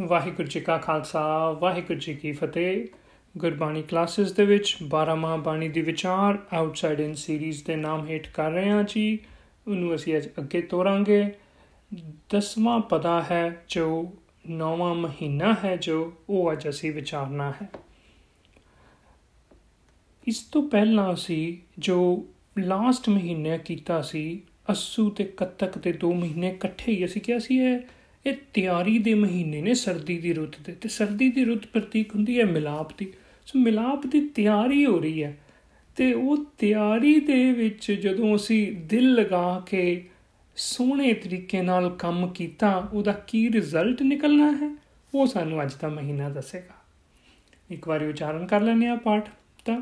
ਵਾਹਿਗੁਰੂ ਜੀ ਕਾ ਖਾਲਸਾ, ਵਾਹਿਗੁਰੂ ਜੀ ਕੀ ਫਤਿਹ। ਗੁਰਬਾਣੀ ਕਲਾਸਿਸ ਦੇ ਵਿੱਚ 12ਵਾਂ ਬਾਣੀ ਦੀ ਵਿਚਾਰ ਆਊਟਸਾਈਡ ਇਨ ਸੀਰੀਜ਼ ਦੇ ਨਾਮ ਹੇਠ ਕਰ ਰਹੇ ਹਾਂ ਜੀ। ਉਹਨੂੰ ਅਸੀਂ ਅੱਜ ਅੱਗੇ ਤੋਰਾਂਗੇ। ਦਸਵਾਂ ਪਦਾ ਹੈ ਜੋ ਨੌਵਾਂ ਮਹੀਨਾ ਹੈ ਜੋ ਉਹ ਅੱਜ ਅਸੀਂ ਵਿਚਾਰਨਾ ਹੈ। ਇਸ ਤੋਂ ਪਹਿਲਾਂ ਅਸੀਂ ਜੋ ਲਾਸਟ ਮਹੀਨੇ ਕੀਤਾ ਸੀ, ਅਸੂ ਤੇ ਕੱਤਕ ਦੇ 2 ਮਹੀਨੇ ਇਕੱਠੇ ਹੀ ਅਸੀਂ ਕਿਹਾ ਸੀ ਇਹ ਇਹ ਤਿਆਰੀ ਦੇ ਮਹੀਨੇ ਨੇ ਸਰਦੀ ਦੀ ਰੁੱਤ ਦੇ ਤੇ ਸਰਦੀ ਦੀ ਰੁੱਤ ਪ੍ਰਤੀਕ ਹੁੰਦੀ ਹੈ ਮਿਲਾਪ ਦੀ। ਸੋ ਮਿਲਾਪ ਦੀ ਤਿਆਰੀ ਹੋ ਰਹੀ ਹੈ। ਤੇ ਉਹ ਤਿਆਰੀ ਦੇ ਵਿੱਚ ਜਦੋਂ ਅਸੀਂ ਦਿਲ ਲਗਾ ਕੇ ਸੋਹਣੇ ਤਰੀਕੇ ਨਾਲ ਕੰਮ ਕੀਤਾ, ਉਹਦਾ ਕੀ ਰਿਜ਼ਲਟ ਨਿਕਲਣਾ ਹੈ? ਉਹ ਸਾਨੂੰ ਅੱਜ ਦਾ ਮਹੀਨਾ ਦੱਸੇਗਾ। ਇੱਕ ਵਾਰੀ ਉਚਾਰਨ ਕਰ ਲੈਣੇ ਆ ਪਾਠ ਤਾਂ।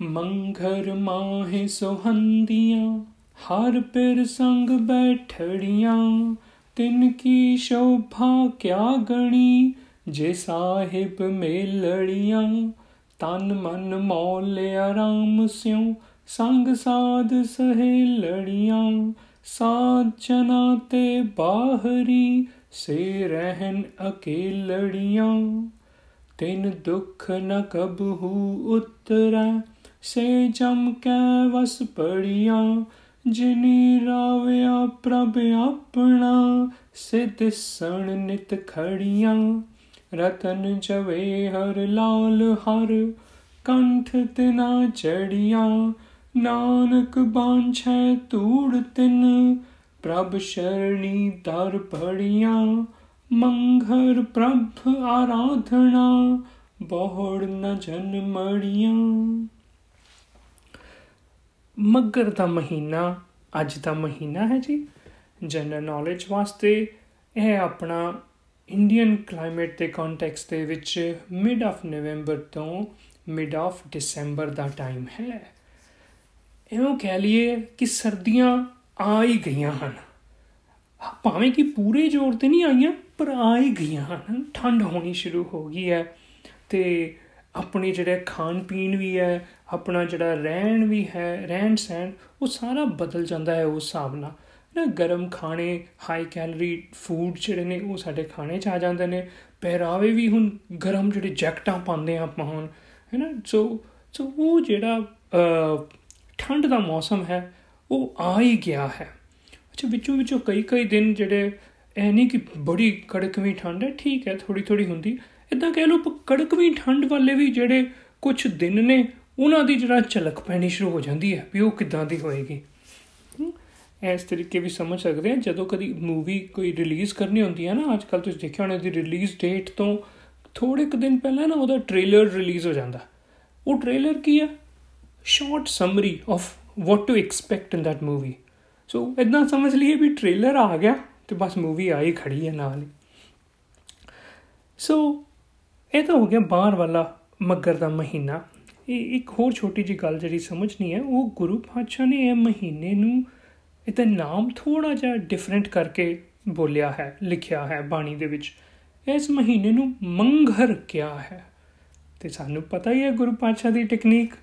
ਮੰਘਰ ਮਾਹੇ ਸੁਹੰਦੀਆਂ, ਹਰ ਪਿਰ ਸੰਗ ਬੈਠੜੀਆਂ ਤਿਨ ਕੀ ਸ਼ੋਭਾ ਕਿਆ ਗਣੀ? ਜੇ ਸਾਹਿਬ ਮੇਲੜੀਆਂ, ਤਨ ਮਨ ਮੌਲ ਆਰਾਮ ਸਿਉ। ਸੰਗ ਸਾਧ ਸਹੇਲੜੀਆਂ, ਸਾਜਨਾ ਤੇ ਬਾਹਰੀ, ਸੇ ਰਹਿਨ ਅਕੇਲੜੀਆਂ। ਤਿਨ ਦੁਖ ਨ ਕਬਹੂ ਉਤਰੈ, ਸੇ ਜਮ ਕੈ ਵਸ ਪੜੀਆਂ। ਜਿਨੀ ਰਾਵਿਆ ਪ੍ਰਭ ਆਪਣਾ, ਸਿਧ ਸਣ ਨਿਤ ਖੜੀਆਂ। ਰਤਨ ਜਵੇ ਹਰ ਲਾਲ ਹਰ, ਕੰਠ ਤਿਨਾ ਚੜੀਆਂ। ਨਾਨਕ ਬਾਂਛੈ ਤੂੜ ਤਿਨ, ਪ੍ਰਭ ਸ਼ਰਣੀ ਦਰ ਪੜੀਆਂ ਮੰਘਰ ਪ੍ਰਭ ਆਰਾਧਨਾ, ਬਹੁੜ ਨ ਜਨਮੜੀਆਂ ਮੱਗਰ ਦਾ ਮਹੀਨਾ, ਅੱਜ ਦਾ ਮਹੀਨਾ ਹੈ ਜੀ। ਜਨਰਲ ਨੌਲੇਜ ਵਾਸਤੇ ਇਹ ਆਪਣਾ ਇੰਡੀਅਨ ਕਲਾਈਮੇਟ ਦੇ ਕੰਟੈਕਸਟ ਦੇ ਵਿੱਚ ਮਿਡ ਆਫ ਨਵੰਬਰ ਤੋਂ ਮਿਡ ਆਫ ਦਸੰਬਰ ਦਾ ਟਾਈਮ ਹੈ। ਇਹੋ ਕਹਿ ਲਈਏ ਕਿ ਸਰਦੀਆਂ ਆ ਹੀ ਗਈਆਂ ਹਨ। ਭਾਵੇਂ ਕਿ ਪੂਰੇ ਜ਼ੋਰ ਤੇ ਨਹੀਂ ਆਈਆਂ, ਪਰ ਆ ਹੀ ਗਈਆਂ ਹਨ। ਠੰਡ ਹੋਣੀ ਸ਼ੁਰੂ ਹੋ ਗਈ ਹੈ ਤੇ ਆਪਣੀ ਜਿਹੜਾ ਖਾਣ ਪੀਣ ਵੀ ਹੈ ਆਪਣਾ ਜਿਹੜਾ ਰਹਿਣ ਵੀ ਹੈ, ਰਹਿਣ ਸਹਿਣ, ਉਹ ਸਾਰਾ ਬਦਲ ਜਾਂਦਾ ਹੈ ਉਸ ਹਿਸਾਬ ਨਾਲ। ਨਾ ਗਰਮ ਖਾਣੇ ਹਾਈ ਕੈਲਰੀ ਫੂਡ ਜਿਹੜੇ ਨੇ, ਉਹ ਸਾਡੇ ਖਾਣੇ 'ਚ ਆ ਜਾਂਦੇ ਨੇ। ਪਹਿਰਾਵੇ ਵੀ ਹੁਣ ਗਰਮ ਜਿਹੜੇ ਜੈਕਟਾਂ ਪਾਉਂਦੇ ਆ ਆਪਾਂ ਹੁਣ ਹੈ ਨਾ ਸੋ ਸੋ ਉਹ ਜਿਹੜਾ ਠੰਡ ਦਾ ਮੌਸਮ ਹੈ, ਉਹ ਆ ਹੀ ਗਿਆ ਹੈ। ਅੱਛਾ, ਵਿੱਚੋਂ ਵਿੱਚੋਂ ਕਈ ਕਈ ਦਿਨ ਜਿਹੜੇ ਐ ਨਹੀਂ ਕਿ ਬੜੀ ਕੜਕਵੀਂ ਠੰਡ ਹੈ, ਠੀਕ ਹੈ ਥੋੜੀ ਥੋੜੀ ਹੁੰਦੀ। ਇਦਾਂ ਕਹਿ ਲਓ ਕੜਕਵੀਂ ਠੰਡ ਵਾਲੇ ਵੀ ਜਿਹੜੇ ਕੁਝ ਦਿਨ ਨੇ ਉਹਨਾਂ ਦੀ ਜਿਹੜਾ ਝਲਕ ਪੈਣੀ ਸ਼ੁਰੂ ਹੋ ਜਾਂਦੀ ਹੈ ਵੀ ਉਹ ਕਿਦਾਂ ਦੀ ਹੋਏਗੀ। ਇਸ ਤਰੀਕੇ ਵੀ ਸਮਝ ਸਕਦੇ ਆ ਜਦੋਂ ਕਦੀ ਮੂਵੀ ਕੋਈ ਰਿਲੀਜ਼ ਕਰਨੀ ਹੁੰਦੀ ਹੈ ਨਾ ਅੱਜ ਕੱਲ ਤੁਸੀਂ ਦੇਖਿਆ ਹੋਣਾ ਦੀ ਰਿਲੀਜ਼ ਡੇਟ ਤੋਂ ਥੋੜੇ ਕੁ ਦਿਨ ਪਹਿਲਾਂ ਨਾ ਉਹਦਾ ਟ੍ਰੇਲਰ ਰਿਲੀਜ਼ ਹੋ ਜਾਂਦਾ। ਉਹ ਟ੍ਰੇਲਰ ਕੀ ਹੈ short summary of what to expect in that movie so ਇਦਾਂ ਸਮਝ ਲਈਏ ਵੀ ਟ੍ਰੇਲਰ ਆ ਗਿਆ ਤੇ ਬਸ ਮੂਵੀ ਆਈ ਖੜੀ ਹੈ ਨਾਲ ਹੀ। ਸੋ ਇਹ ਤਾਂ ਹੋ ਗਿਆ ਬਾਹਰ ਵਾਲਾ ਮੱਗਰ ਦਾ ਮਹੀਨਾ। ਇਹ ਇੱਕ ਹੋਰ ਛੋਟੀ ਜੀ ਗੱਲ ਜਿਹੜੀ ਸਮਝਣੀ ਹੈ ਉਹ ਗੁਰੂ ਪਾਤਸ਼ਾਹ ਨੇ ਇਹ ਮਹੀਨੇ ਨੂੰ ਇਹਦਾ ਨਾਮ ਥੋੜਾ ਜਿਹਾ ਡਿਫਰੈਂਟ ਕਰਕੇ ਬੋਲਿਆ ਹੈ ਲਿਖਿਆ ਹੈ ਬਾਣੀ ਦੇ ਵਿੱਚ ਇਸ ਮਹੀਨੇ ਨੂੰ ਮੰਘਰ ਕਿਹਾ ਹੈ ਤੇ ਸਾਨੂੰ ਪਤਾ ਹੀ ਹੈ ਗੁਰੂ ਪਾਤਸ਼ਾਹ ਦੀ ਟੈਕਨੀਕ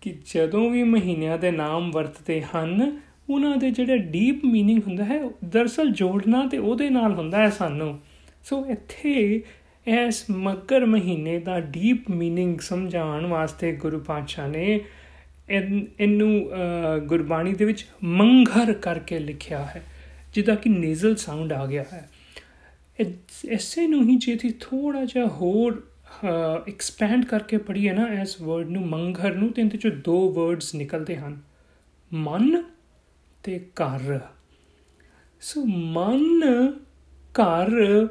ਕਿ ਜਦੋਂ ਵੀ ਮਹੀਨਿਆਂ ਦੇ ਨਾਮ ਵਰਤਦੇ ਹਨ ਉਹਨਾਂ ਦੇ ਜਿਹੜਾ ਡੀਪ मीनिंग ਹੁੰਦਾ ਹੈ ਦਰਸਲ ਜੋੜਨਾ ਤੇ ਉਹਦੇ ਨਾਲ ਹੁੰਦਾ ਹੈ ਸਾਨੂੰ ਸੋ ਇੱਥੇ ਇਸ ਮੱਗਰ ਮਹੀਨੇ ਦਾ ਡੀਪ मीनिंग ਸਮਝਾਉਣ ਵਾਸਤੇ ਗੁਰੂ ਪਾਤਸ਼ਾਹ ਨੇ ਇਹਨੂੰ ਗੁਰਬਾਣੀ ਦੇ ਵਿੱਚ ਮੰਘਰ ਕਰਕੇ ਲਿਖਿਆ ਹੈ ਜਿਹਦਾ ਕਿ ਨੇਜ਼ਲ ਸਾਊਂਡ ਆ ਗਿਆ ਹੈ ਐਸੇ ਨੂੰ ਹੀ ਜੇ ਥੋੜਾ ਜਿਹਾ ਹੋਰ ਐਕਸਪੈਂਡ ਕਰਕੇ ਪੜ੍ਹੀਏ ਨਾ ਇਸ ਵਰਡ ਨੂੰ ਮੰਘਰ ਨੂੰ ਤੇ ਇਹਦੇ ਚੋਂ ਦੋ ਵਰਡਸ ਨਿਕਲਦੇ ਹਨ ਮਨ ਤੇ ਘਰ ਸੋ ਮਨ ਘਰ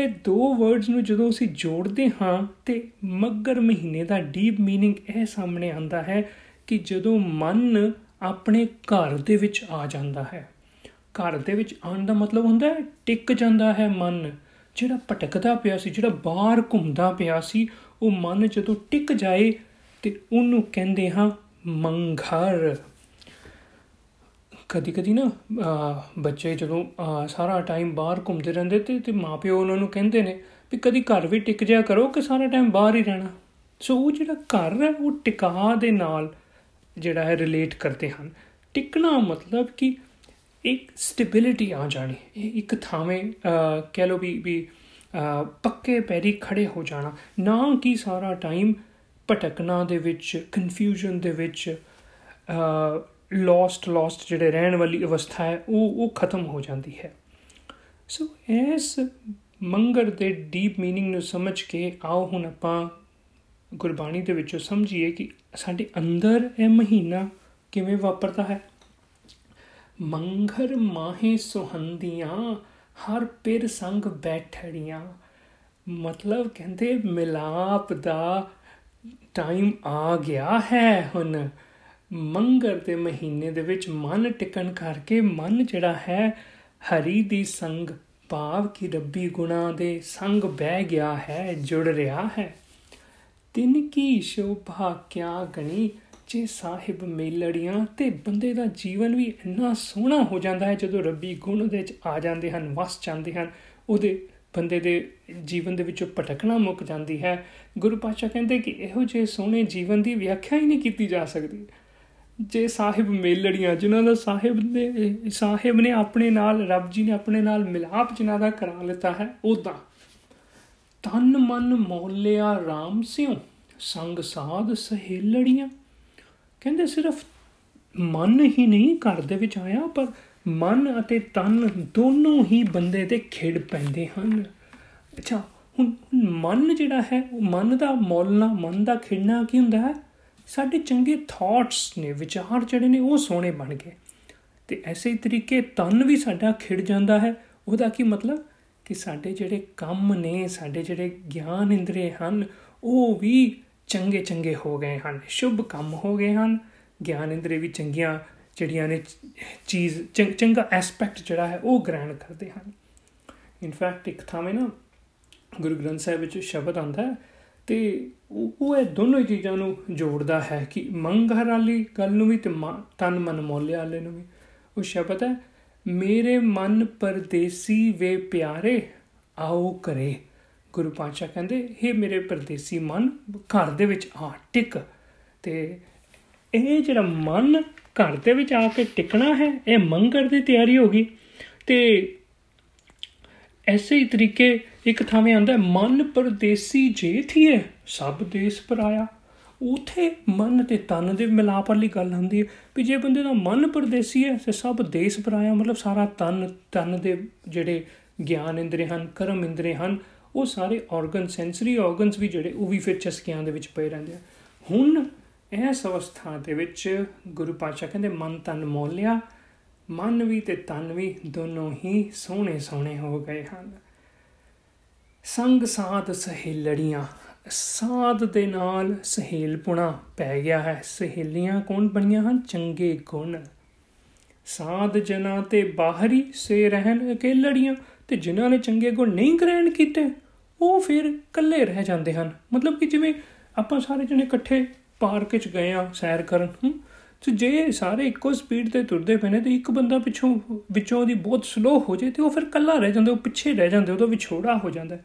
ਇਹ ਦੋ ਵਰਡਸ ਨੂੰ ਜਦੋਂ ਅਸੀਂ ਜੋੜਦੇ ਹਾਂ ਤੇ ਮੱਗਰ ਮਹੀਨੇ ਦਾ ਡੀਪ मीनिंग ਇਹ ਸਾਹਮਣੇ ਆਂਦਾ ਹੈ ਕਿ ਜਦੋਂ ਮਨ ਆਪਣੇ ਘਰ ਦੇ ਵਿੱਚ ਆ ਜਾਂਦਾ ਹੈ ਘਰ ਦੇ ਵਿੱਚ ਆਉਣ ਦਾ ਮਤਲਬ ਹੁੰਦਾ ਹੈ ਟਿਕ ਜਾਂਦਾ ਹੈ ਮਨ ਜਿਹੜਾ ਭਟਕਦਾ ਪਿਆ ਸੀ ਜਿਹੜਾ ਬਾਹਰ ਘੁੰਮਦਾ ਪਿਆ ਸੀ ਉਹ ਮਨ ਜਦੋਂ ਟਿਕ ਜਾਏ ਤੇ ਉਹਨੂੰ ਕਹਿੰਦੇ ਹਾਂ ਮੰਘਰ ਕਦੀ ਕਦੀ ਨਾ ਬੱਚੇ ਜਦੋਂ ਸਾਰਾ ਟਾਈਮ ਬਾਹਰ ਘੁੰਮਦੇ ਰਹਿੰਦੇ ਤੇ ਤੇ ਮਾਪਿਓ ਉਹਨਾਂ ਨੂੰ ਕਹਿੰਦੇ ਨੇ ਵੀ ਕਦੀ ਘਰ ਵੀ ਟਿਕ ਜਾ ਕਰੋ ਕਿ ਸਾਰਾ ਟਾਈਮ ਬਾਹਰ ਹੀ ਰਹਿਣਾ। ਸੋ ਉਹ ਜਿਹੜਾ ਘਰ ਹੈ, ਉਹ ਟਿਕਾ ਦੇ ਨਾਲ ਜਿਹੜਾ ਹੈ ਰਿਲੇਟ ਕਰਦੇ ਹਨ। ਟਿਕਣਾ ਮਤਲਬ ਕਿ ਇੱਕ ਸਟੇਬਿਲਿਟੀ ਆ ਜਾਣੀ, ਇਹ ਇੱਕ ਥਾਵੇਂ ਕਹਿ ਲੋ ਵੀ ਵੀ ਪੱਕੇ ਪੈਰੀ ਖੜੇ ਹੋ ਜਾਣਾ। ਨਾ ਕਿ ਸਾਰਾ ਟਾਈਮ ਭਟਕਣਾ ਦੇ ਵਿੱਚ ਕਨਫਿਊਜ਼ਨ ਦੇ ਵਿੱਚ ਲੋਸਟ ਲੋਸਟ ਜਿਹੜੇ ਰਹਿਣ ਵਾਲੀ ਅਵਸਥਾ ਹੈ ਉਹ ਉਹ ਖਤਮ ਹੋ ਜਾਂਦੀ ਹੈ ਸੋ ਇਸ ਮੰਗਰ ਦੇ ਡੀਪ मीनिंग ਨੂੰ ਸਮਝ ਕੇ ਆਓ ਹੁਣ ਆਪਾਂ ਗੁਰਬਾਣੀ ਦੇ ਵਿੱਚੋਂ ਸਮਝੀਏ ਕਿ ਸਾਡੇ ਅੰਦਰ ਇਹ ਮਹੀਨਾ ਕਿਵੇਂ ਵਾਪਰਦਾ ਹੈ ਮੰਗਰ ਮਾਹੇ ਸੁਹੰਦੀਆਂ ਹਰ ਪਿਰ ਸੰਗ ਬੈਠੜੀਆਂ ਮਤਲਬ ਕਹਿੰਦੇ ਮਿਲਾਪ ਦਾ ਟਾਈਮ ਆ ਗਿਆ ਹੈ ਹੁਣ ਮੰਗਰ ਦੇ ਮਹੀਨੇ ਦੇ ਵਿੱਚ ਮਨ ਟਿਕਣ ਕਰਕੇ ਮਨ ਜਿਹੜਾ ਹੈ, ਹਰੀ ਦੀ ਸੰਗ ਭਾਵ ਕਿ ਰੱਬੀ ਗੁਣਾ ਦੇ ਸੰਗ ਬਹਿ ਗਿਆ ਹੈ, ਜੁੜ ਰਿਹਾ ਹੈ। ਤਿੰਨ ਕੀ ਸ਼ੋਭਾ ਕਿਆ ਗਣੀ, ਜੇ ਸਾਹਿਬ ਮੇਲੜੀਆਂ ਤੇ ਬੰਦੇ ਦਾ ਜੀਵਨ ਵੀ ਇੰਨਾ ਸੋਹਣਾ ਹੋ ਜਾਂਦਾ ਹੈ, ਜਦੋਂ ਰੱਬੀ ਗੁਣ ਦੇ ਵਿੱਚ ਆ ਜਾਂਦੇ ਹਨ, ਵਸ ਜਾਂਦੇ ਹਨ, ਉਹਦੇ ਬੰਦੇ ਦੇ ਜੀਵਨ ਦੇ ਵਿੱਚੋਂ ਭਟਕਣਾ ਮੁੱਕ ਜਾਂਦੀ ਹੈ। ਗੁਰੂ ਪਾਤਸ਼ਾਹ ਕਹਿੰਦੇ ਕਿ ਇਹੋ ਜਿਹੇ ਸੋਹਣੇ ਜੀਵਨ ਦੀ ਵਿਆਖਿਆ ਹੀ ਨਹੀਂ ਕੀਤੀ ਜਾ ਸਕਦੀ। ਜੇ ਸਾਹਿਬ ਮੇਲੜੀਆਂ, ਜਿਨ੍ਹਾਂ ਦਾ ਸਾਹਿਬ ਨੇ ਸਾਹਿਬ ਨੇ ਆਪਣੇ ਨਾਲ, ਰੱਬ ਜੀ ਨੇ ਆਪਣੇ ਨਾਲ ਮਿਲਾਪ ਜਿਨ੍ਹਾਂ ਦਾ ਕਰਾ ਲਿੱਤਾ ਹੈ ਉਦਾਂ ਤਨ ਮਨ ਮੋਲਿਆ RAM ਸਿਉ, ਸੰਗ ਸਾਧ ਸਹੇਲੜੀਆਂ। ਕਹਿੰਦੇ ਸਿਰਫ ਮਨ ਹੀ ਨਹੀਂ ਘਰ ਦੇ ਵਿੱਚ ਆਇਆ, ਪਰ ਮਨ ਅਤੇ ਤਨ ਦੋਨੋਂ ਹੀ ਬੰਦੇ ਤੇ ਖੇੜ ਪੈਂਦੇ ਹਨ। ਅੱਛਾ, ਹੁਣ ਮਨ ਜਿਹੜਾ ਹੈ ਉਹ ਮਨ ਦਾ ਮੌਲਣਾ, ਮਨ ਦਾ ਖਿੜਨਾ ਕੀ ਹੁੰਦਾ ਹੈ? ਸਾਡੇ ਚੰਗੇ ਥਾਟਸ ਨੇ, ਵਿਚਾਰ ਜਿਹੜੇ ਨੇ ਉਹ ਸੋਹਣੇ ਬਣ ਗਏ। ਤੇ ਐਸੇ ਤਰੀਕੇ ਤਨ ਵੀ ਸਾਡਾ ਖਿੜ ਜਾਂਦਾ ਹੈ। ਉਹਦਾ ਕੀ ਮਤਲਬ? ਕਿ ਸਾਡੇ ਜਿਹੜੇ ਕੰਮ ਨੇ, ਸਾਡੇ ਜਿਹੜੇ ਗਿਆਨ ਇੰਦਰੀ ਹਨ, ਉਹ ਵੀ ਚੰਗੇ ਚੰਗੇ ਹੋ ਗਏ ਹਨ। ਸ਼ੁਭ ਕੰਮ ਹੋ ਗਏ ਹਨ। ਗਿਆਨ ਇੰਦਰੀ ਵੀ ਚੰਗੀਆਂ ਜਿਹੜੀਆਂ ਨੇ ਚੀਜ਼ ਚੰਗਾ ਐਸਪੈਕਟ ਜਿਹੜਾ ਹੈ, ਉਹ ਗ੍ਰਹਿਣ ਕਰਦੇ ਹਨ। ਇਨਫੈਕਟ ਇੱਕ ਥਾਵੇਂ ਨਾ ਗੁਰੂ ਗ੍ਰੰਥ ਸਾਹਿਬ ਵਿੱਚ ਸ਼ਬਦ ਆਉਂਦਾ ਹੈ ਤੇ ਉਹ ਇਹ ਦੋਨੋਂ ਚੀਜ਼ਾਂ ਨੂੰ ਜੋੜਦਾ ਹੈ ਕਿ ਮੰਗਹਰ ਵਾਲੀ ਗੱਲ ਨੂੰ ਵੀ ਤੇ ਤਨ ਮਨ ਮੋਲੇ ਵਾਲੇ ਨੂੰ ਵੀ। ਉਹ ਸ਼ਬਦ ਹੈ, ਮੇਰੇ ਮਨ ਪਰਦੇਸੀ ਵੇ ਪਿਆਰੇ, ਆਓ ਕਰੇ। ਗੁਰੂ ਪਾਤਸ਼ਾਹ ਕਹਿੰਦੇ हे ਮੇਰੇ ਪਰਦੇਸੀ ਮਨ, ਘਰ ਦੇ ਵਿੱਚ ਆ, ਟਿਕ। ਤੇ ਇਹ ਜਿਹੜਾ ਮਨ ਘਰ ਦੇ ਵਿੱਚ ਆ ਕੇ ਟਿਕਣਾ ਹੈ, ਇਹ ਮੰਗਰ ਦੀ ਤਿਆਰੀ ਹੋ ਗਈ। ਤੇ ਐਸੇ ਹੀ ਤਰੀਕੇ ਇੱਕ ਥਾਵੇਂ ਆਂਦਾ ਮਨ ਪਰਦੇਸੀ ਜੇ ਥੀਏ ਸਭ ਦੇਸ ਪਰਾਇਆ ਉਥੇ ਮਨ ਤੇ ਤਨ ਦੇ ਮਿਲਾਪ ਵਾਲੀ ਗੱਲ ਹੁੰਦੀ ਹੈ ਵੀ ਜੇ ਬੰਦੇ ਦਾ ਮਨ ਪਰਦੇਸੀ ਹੈ ਤੇ ਸਭ ਦੇਸ ਪਰਾਇਆ ਮਤਲਬ ਸਾਰਾ ਤਨ ਤਨ ਦੇ ਜਿਹੜੇ ਗਿਆਨ ਇੰਦਰੀ ਹਨ, ਕਰਮ ਇੰਦਰੀ ਹਨ, ਉਹ ਸਾਰੇ ਆਰਗਨ ਸੈਂਸਰੀ ਆਰਗਨਸ ਵੀ ਜਿਹੜੇ, ਉਹ ਵੀ ਫਿਰ ਚਸਕਿਆਂ ਦੇ ਵਿੱਚ ਪਏ ਰਹਿੰਦੇ ਆ। ਹੁਣ ਇਸ ਅਵਸਥਾ ਦੇ ਵਿੱਚ ਗੁਰੂ ਪਾਤਸ਼ਾਹ ਕਹਿੰਦੇ, ਮਨ ਤਨ ਮੋਲਿਆ ਮਨ ਵੀ ਤੇ ਤਨ ਵੀ ਦੋਨੋਂ ਹੀ ਸੋਹਣੇ ਸੋਹਣੇ ਹੋ ਗਏ ਹਨ। ਸੰਗ ਸਾਧ ਸਹੇਲੜੀਆਂ, ਸਾਧ ਦੇ ਨਾਲ ਸਹੇਲਪੁਣਾ ਪੈ ਗਿਆ ਹੈ। ਸਹੇਲੀਆਂ ਕੌਣ ਬਣੀਆਂ ਹਨ? ਚੰਗੇ ਗੁਣ। ਸਾਧ ਜਨਾ ਤੇ ਬਾਹਰੀ ਸੇ ਰਹਿਣ ਅਕੇਲੜੀਆਂ ਤੇ ਜਿਨ੍ਹਾਂ ਨੇ ਚੰਗੇ ਗੁਣ ਨਹੀਂ ਗ੍ਰਹਿਣ ਕੀਤੇ, ਉਹ ਫਿਰ ਇਕੱਲੇ ਰਹਿ ਜਾਂਦੇ ਹਨ। ਮਤਲਬ ਕਿ ਜਿਵੇਂ ਆਪਾਂ ਸਾਰੇ ਜਣੇ ਇਕੱਠੇ ਪਾਰਕ 'ਚ ਗਏ ਆ ਸੈਰ ਕਰਨ ਤੇ ਜੇ ਸਾਰੇ ਇੱਕੋ ਸਪੀਡ ਤੇ ਤੁਰਦੇ ਪਏ ਨੇ ਤੇ ਇੱਕ ਬੰਦਾ ਪਿੱਛੋਂ, ਵਿੱਚੋਂ ਦੀ ਬਹੁਤ ਸਲੋ ਹੋ ਜੇ ਤੇ ਉਹ ਫਿਰ ਇਕੱਲਾ ਰਹਿ ਜਾਂਦਾ, ਉਹ ਪਿੱਛੇ ਰਹਿ ਜਾਂਦੇ, ਉਹਦਾ ਵਿਛੋੜਾ ਹੋ ਜਾਂਦਾ।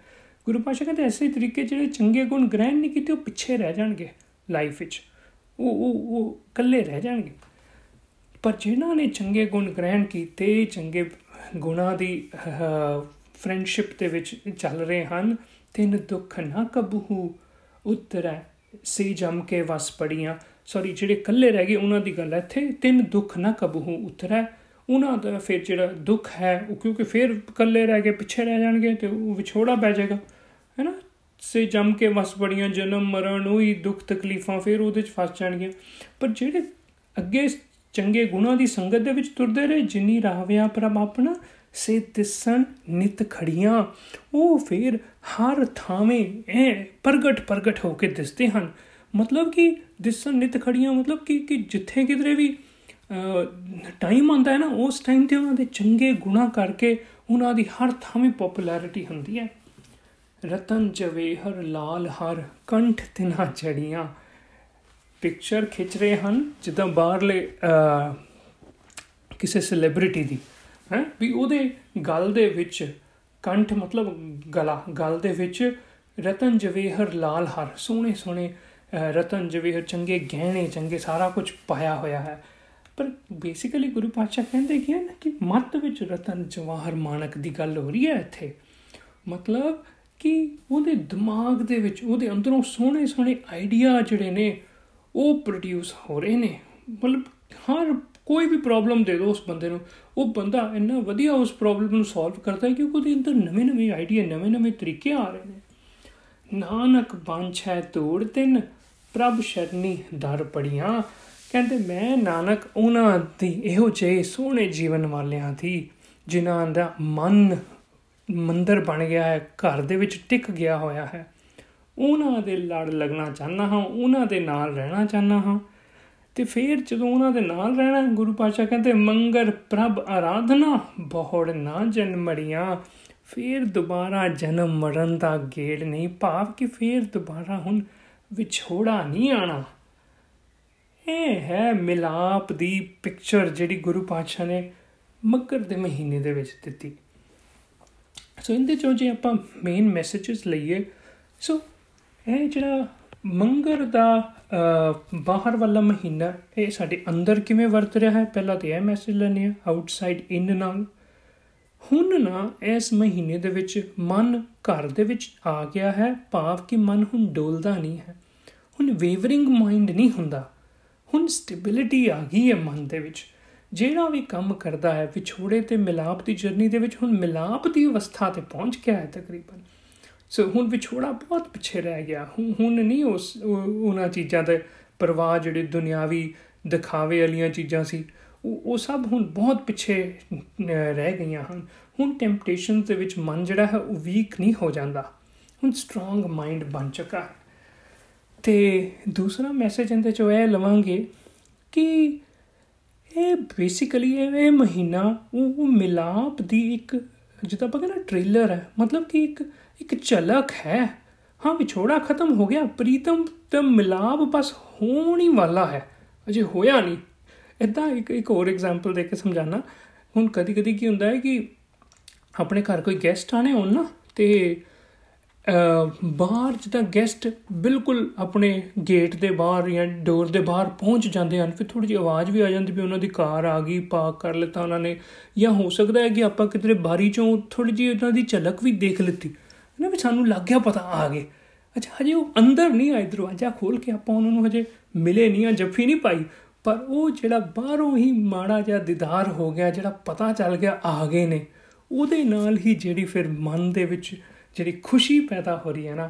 ਗੁਰੂ ਪਾਸ਼ਾ ਕਹਿੰਦੇ ਐਸੇ ਤਰੀਕੇ ਜਿਹੜੇ ਚੰਗੇ ਗੁਣ ਗ੍ਰਹਿਣ ਨਹੀਂ ਕੀਤੇ, ਉਹ ਪਿੱਛੇ ਰਹਿ ਜਾਣਗੇ ਲਾਈਫ ਵਿੱਚ। ਉਹ ਉਹ ਉਹ ਇਕੱਲੇ ਰਹਿ ਜਾਣਗੇ। ਪਰ ਜਿਨ੍ਹਾਂ ਨੇ ਚੰਗੇ ਗੁਣ ਗ੍ਰਹਿਣ ਕੀਤੇ, ਚੰਗੇ ਗੁਣਾ ਦੀ ਫਰੈਂਡਸ਼ਿਪ ਦੇ ਵਿੱਚ ਚੱਲ ਰਹੇ ਹਨ, ਤਿੰਨ ਦੁੱਖ ਨਾ ਕਬਹੂ, ਉਤਰੈ, ਸੀ ਜਮ ਕੇ ਵਸ ਪੜੀਆਂ। ਸੌਰੀ ਜਿਹੜੇ ਇਕੱਲੇ ਰਹਿ ਗਏ, ਉਹਨਾਂ ਦੀ ਗੱਲ ਹੈ, ਇੱਥੇ ਤਿੰਨ ਦੁੱਖ ਨਾ ਕਬਹੂ ਉਤਰੈ। ਉਹਨਾਂ ਦਾ ਫਿਰ ਜਿਹੜਾ ਦੁੱਖ ਹੈ, ਉਹ ਕਿਉਂਕਿ ਫਿਰ ਇਕੱਲੇ ਰਹਿ ਗਏ, ਪਿੱਛੇ ਰਹਿ ਜਾਣਗੇ ਤੇ ਉਹ ਵਿਛੋੜਾ ਪੈ ਜਾਏਗਾ, ਹੈਨਾ? ਸੇ ਜਮ ਕੇ ਵਸ ਪੜੀਆਂ, ਜਨਮ, ਮਰਨ, ਉਹੀ ਦੁੱਖ ਤਕਲੀਫਾਂ ਫਿਰ ਉਹਦੇ ਚ ਫਸ ਜਾਣਗੀਆਂ। ਪਰ ਜਿਹੜੇ ਅੱਗੇ ਚੰਗੇ ਗੁਣਾਂ ਦੀ ਸੰਗਤ ਦੇ ਵਿੱਚ ਤੁਰਦੇ ਰਹੇ, ਜਿੰਨੀ ਰਾਵਿਆ ਪ੍ਰਭ ਆਪਣਾ ਸੇ ਦਿਸਣ ਨਿਤ ਖੜੀਆਂ। ਉਹ ਫਿਰ ਹਰ ਥਾਵੇਂ ਇਹ ਪ੍ਰਗਟ ਪ੍ਰਗਟ ਹੋ ਕੇ ਦਿਸਦੇ ਹਨ। ਮਤਲਬ ਕਿ ਦਿਸਣ ਨਿਤ ਖੜੀਆਂ, ਮਤਲਬ ਕਿ ਕਿ ਜਿੱਥੇ ਕਿਧਰੇ ਵੀ ਟਾਈਮ ਆਉਂਦਾ ਹੈ ਨਾ, ਉਸ ਟਾਈਮ ਤੇ ਉਹਨਾਂ ਦੇ ਚੰਗੇ ਗੁਣਾ ਕਰਕੇ ਉਹਨਾਂ ਦੀ ਹਰ ਥਾਵੇਂ ਪਪੂਲੈਰਿਟੀ ਹੁੰਦੀ ਹੈ। ਰਤਨ ਜਵੇਹਰ, ਲਾਲ ਹਰ, ਕੰਠ ਤਿਨਾ ਚੜੀਆਂ ਪਿਕਚਰ ਖਿੱਚ ਰਹੇ ਹਨ, ਜਿੱਦਾਂ ਬਾਹਰਲੇ ਕਿਸੇ ਸੈਲੀਬ੍ਰਿਟੀ ਦੀ, ਹੈ, ਵੀ ਉਹਦੇ ਗਲ ਦੇ ਵਿੱਚ ਕੰਠ ਮਤਲਬ ਗਲਾ, ਗਲ ਦੇ ਵਿੱਚ ਰਤਨ ਜਵੇਹਰ, ਲਾਲ ਹਰ ਸੋਹਣੇ ਸੋਹਣੇ ਰਤਨ ਜਵੇਹਰ ਚੰਗੇ ਗਹਿਣੇ, ਚੰਗੇ ਸਾਰਾ ਕੁਝ ਪਾਇਆ ਹੋਇਆ ਹੈ। ਪਰ ਬੇਸਿਕਲੀ ਗੁਰੂ ਪਾਤਸ਼ਾਹ ਕਹਿੰਦੇ ਕਿ ਨਾ ਕਿ ਮੱਤ ਵਿੱਚ ਰਤਨ ਜਵਾਹਰ ਮਾਨਕ ਦੀ ਗੱਲ ਹੋ ਰਹੀ ਹੈ ਇੱਥੇ। ਮਤਲਬ ਕਿ ਉਹਦੇ ਦਿਮਾਗ ਦੇ ਵਿੱਚ, ਉਹਦੇ ਅੰਦਰੋਂ ਸੋਹਣੇ ਸੋਹਣੇ ਆਈਡੀਆ ਜਿਹੜੇ ਨੇ, ਉਹ ਪ੍ਰੋਡਿਊਸ ਹੋ ਰਹੇ ਨੇ। ਮਤਲਬ ਹਰ ਕੋਈ ਵੀ ਪ੍ਰੋਬਲਮ ਦੇ ਦੋ ਉਸ ਬੰਦੇ ਨੂੰ। ਉਹ ਬੰਦਾ ਇੰਨਾ ਵਧੀਆ ਉਸ ਪ੍ਰੋਬਲਮ ਨੂੰ ਸੋਲਵ ਕਰਦਾ ਹੈ ਕਿ ਉਹਦੇ ਅੰਦਰ ਨਵੇਂ-ਨਵੇਂ ਆਈਡੀਆ ਨਵੇਂ-ਨਵੇਂ ਤਰੀਕੇ ਆ ਰਹੇ ਨੇ। ਨਾਨਕ ਬਾਂਛੈ ਤੋੜ ਤਿੰਨ ਪ੍ਰਭ ਸ਼ਰਨੀ ਦਰ ਪੜੀਆਂ। ਕਹਿੰਦੇ, ਮੈਂ ਨਾਨਕ ਉਹਨਾਂ ਦੀ ਇਹੋ ਜਿਹੇ ਸੋਹਣੇ ਜੀਵਨ ਵਾਲਿਆਂ ਦੀ, ਜਿਨ੍ਹਾਂ ਦਾ ਮਨ ਮੰਦਰ ਬਣ ਗਿਆ ਹੈ, ਘਰ ਦੇ ਵਿੱਚ ਟਿਕ ਗਿਆ ਹੋਇਆ ਹੈ। ਉਹਨਾਂ ਦੇ ਲੜ ਲੱਗਣਾ ਚਾਹਨਾ ਹਾਂ, ਉਹਨਾਂ ਦੇ ਨਾਲ ਰਹਿਣਾ ਚਾਹਨਾ ਹਾਂ। ਤੇ ਫਿਰ ਜਦੋਂ ਉਹਨਾਂ ਦੇ ਨਾਲ ਰਹਿਣਾ ਗੁਰੂ ਪਾਤਸ਼ਾਹ ਕਹਿੰਦੇ, ਮੰਗਰ ਪ੍ਰਭ ਆਰਾਧਨਾ, ਬਹੁੜ ਨਾ ਜਨਮੜੀਆਂ ਫਿਰ ਦੁਬਾਰਾ ਜਨਮ ਮਰਨ ਦਾ ਗੇੜ ਨਹੀਂ, ਭਾਵ ਕਿ ਫਿਰ ਦੁਬਾਰਾ ਹੁਣ ਵਿਛੋੜਾ ਨਹੀਂ ਆਣਾ। ਇਹ ਹੈ ਮਿਲਾਪ ਦੀ ਪਿਕਚਰ ਜਿਹੜੀ ਗੁਰੂ ਪਾਤਸ਼ਾਹ ਨੇ ਮੱਕਰ ਦੇ ਮਹੀਨੇ ਦੇ ਵਿੱਚ ਦਿੱਤੀ। ਸੋ ਇਹਦੇ ਚੋਂ ਜੇ ਆਪਾਂ ਮੇਨ ਮੈਸੇजेस ਲਈਏ ਸੋ ਇਹ ਜਿਹੜਾ ਮੰਗਰ ਦਾ ਬਾਹਰ ਵਾਲਾ ਮਹੀਨਾ, ਇਹ ਸਾਡੇ ਅੰਦਰ ਕਿਵੇਂ ਵਰਤ ਰਿਹਾ ਹੈ? ਪਹਿਲਾਂ ਤੇ ਇਹ ਮੈਸੇਜ ਲੈਣੇ ਆ ਆਊਟਸਾਈਡ ਇਨ ਨਾਲ। ਹੁਣ ਨਾ ਇਸ ਮਹੀਨੇ ਦੇ ਵਿੱਚ ਮਨ ਘਰ ਦੇ ਵਿੱਚ ਆ ਗਿਆ ਹੈ, ਭਾਵ ਕਿ ਮਨ ਹੁਣ ਡੋਲਦਾ ਨਹੀਂ ਹੈ। ਹੁਣ ਵੇਵਰਿੰਗ ਮਾਈਂਡ ਨਹੀਂ ਹੁੰਦਾ। ਹੁਣ ਸਟੇਬਿਲਿਟੀ ਆ ਗਈ ਹੈ ਮਨ ਦੇ ਵਿੱਚ। ਜਿਹੜਾ ਵੀ ਕੰਮ ਕਰਦਾ ਹੈ, ਵਿਛੋੜੇ ਤੇ ਮਿਲਾਪ ਦੀ ਜਰਨੀ ਦੇ ਵਿੱਚ ਹੁਣ ਮਿਲਾਪ ਦੀ ਅਵਸਥਾ ਤੇ ਪਹੁੰਚ ਗਿਆ ਹੈ ਤਕਰੀਬਨ। ਸੋ ਹੁਣ ਵਿਛੋੜਾ ਬਹੁਤ ਪਿੱਛੇ ਰਹਿ ਗਿਆ। ਹੁਣ ਨਹੀਂ ਉਸ ਉਹਨਾਂ ਚੀਜ਼ਾਂ ਦੇ ਪ੍ਰਵਾਹ ਜਿਹੜੇ ਦੁਨਿਆਵੀ ਦਿਖਾਵੇ ਵਾਲੀਆਂ ਚੀਜ਼ਾਂ ਸੀ ਉਹ ਸਭ ਹੁਣ ਬਹੁਤ ਪਿੱਛੇ ਰਹਿ ਗਈਆਂ ਹਨ। ਹੁਣ ਟੈਂਪਟੇਸ਼ਨ ਦੇ ਵਿੱਚ ਮਨ ਜਿਹੜਾ ਹੈ ਉਹ ਵੀਕ ਨਹੀਂ ਹੋ ਜਾਂਦਾ। ਹੁਣ ਸਟਰੋਂਗ ਮਾਈਂਡ ਬਣ ਚੁੱਕਾ ਹੈ। ਤੇ ਦੂਸਰਾ ਮੈਸੇਜ ਇਹਦੇ ਚੋਂ ਇਹ ਲਵਾਂਗੇ ਕਿ ਇਹ ਬੇਸਿਕਲੀ ਇਹ ਮਹੀਨਾ ਉਹ ਮਿਲਾਪ ਦੀ ਇੱਕ ਜਿੱਦਾਂ ਆਪਾਂ ਕਹਿੰਦੇ ਟ੍ਰੇਲਰ ਹੈ। ਮਤਲਬ ਕਿ ਇੱਕ ਇੱਕ ਝਲਕ ਹੈ। ਹਾਂ, ਵਿਛੋੜਾ ਖਤਮ ਹੋ ਗਿਆ। ਪ੍ਰੀਤਮ ਤੇ ਮਿਲਾਪ ਬਸ ਹੋਣ ਹੀ ਵਾਲਾ ਹੈ। ਅਜੇ ਹੋਇਆ ਨਹੀਂ। ਇਦਾਂ ਇੱਕ ਇੱਕ ਹੋਰ ਐਗਜ਼ਾਮਪਲ ਦੇ ਕੇ ਸਮਝਾਣਾ ਹੁਣ ਕਦੀ ਕਦੀ ਕੀ ਹੁੰਦਾ ਹੈ ਕਿ ਆਪਣੇ ਘਰ ਕੋਈ ਗੈਸਟ ਆਣੇ ਹੋਣ ਨਾ, ਤੇ ਬਾਹਰ ਜਿੱਦਾਂ ਗੈਸਟ ਬਿਲਕੁਲ ਆਪਣੇ ਗੇਟ ਦੇ ਬਾਹਰ ਜਾਂ ਡੋਰ ਦੇ ਬਾਹਰ ਪਹੁੰਚ ਜਾਂਦੇ ਹਨ, ਫਿਰ ਥੋੜੀ ਜਿਹੀ ਆਵਾਜ਼ ਵੀ ਆ ਜਾਂਦੀ ਵੀ ਉਹਨਾਂ ਦੀ ਕਾਰ ਆ ਗਈ ਪਾਰਕ ਕਰ ਲਿੱਤਾ ਉਹਨਾਂ ਨੇ। ਜਾਂ ਹੋ ਸਕਦਾ ਹੈ ਕਿ ਆਪਾਂ ਕਿਤੇ ਬਾਰੀ ਚੋਂ ਥੋੜੀ ਜਿਹੀ ਉਹਨਾਂ ਦੀ ਝਲਕ ਵੀ ਦੇਖ ਲਿੱਤੀ। ਨਾ ਵੀ ਸਾਨੂੰ ਲੱਗ ਗਿਆ ਪਤਾ ਆ ਗਏ। ਅੱਛਾ, ਹਜੇ ਉਹ ਅੰਦਰ ਨਹੀਂ ਆਏ ਦਰਵਾਜ਼ਾ ਖੋਲ ਕੇ ਆਪਾਂ ਉਹਨਾਂ ਨੂੰ ਹਜੇ ਮਿਲੇ ਨਹੀਂ ਆ ਜੱਫੀ ਨਹੀਂ ਪਾਈ। ਪਰ ਉਹ ਜਿਹੜਾ ਬਾਹਰੋਂ ਹੀ ਮਾੜਾ ਜਿਹਾ ਦਿਦਾਰ ਹੋ ਗਿਆ, ਜਿਹੜਾ ਪਤਾ ਚੱਲ ਗਿਆ ਆ ਗਏ ਨੇ, ਉਹਦੇ ਨਾਲ ਹੀ ਜਿਹੜੀ ਫਿਰ ਮਨ ਦੇ ਵਿੱਚ ਜਿਹੜੀ ਖੁਸ਼ੀ ਪੈਦਾ ਹੋ ਰਹੀ ਹੈ ਨਾ,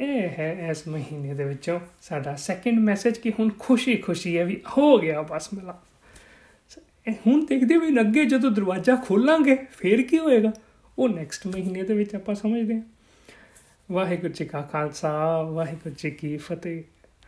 ਇਹ ਹੈ ਇਸ ਮਹੀਨੇ ਦੇ ਵਿੱਚੋਂ ਸਾਡਾ ਸੈਕੰਡ ਮੈਸੇਜ ਕਿ ਹੁਣ ਖੁਸ਼ੀ ਖੁਸ਼ੀ ਹੈ ਵੀ ਹੋ ਗਿਆ ਬਸ ਮਿਲਾ। ਹੁਣ ਦੇਖਦੇ ਵੀ ਅੱਗੇ ਜਦੋਂ ਦਰਵਾਜ਼ਾ ਖੋਲਾਂਗੇ, ਫੇਰ ਕੀ ਹੋਏਗਾ? ਉਹ ਨੈਕਸਟ ਮਹੀਨੇ ਦੇ ਵਿੱਚ ਆਪਾਂ ਸਮਝਦੇ ਹਾਂ। ਵਾਹਿਗੁਰੂ ਜੀ ਕਾ ਖਾਲਸਾ, ਵਾਹਿਗੁਰੂ ਜੀ ਕੀ ਫਤਿਹ।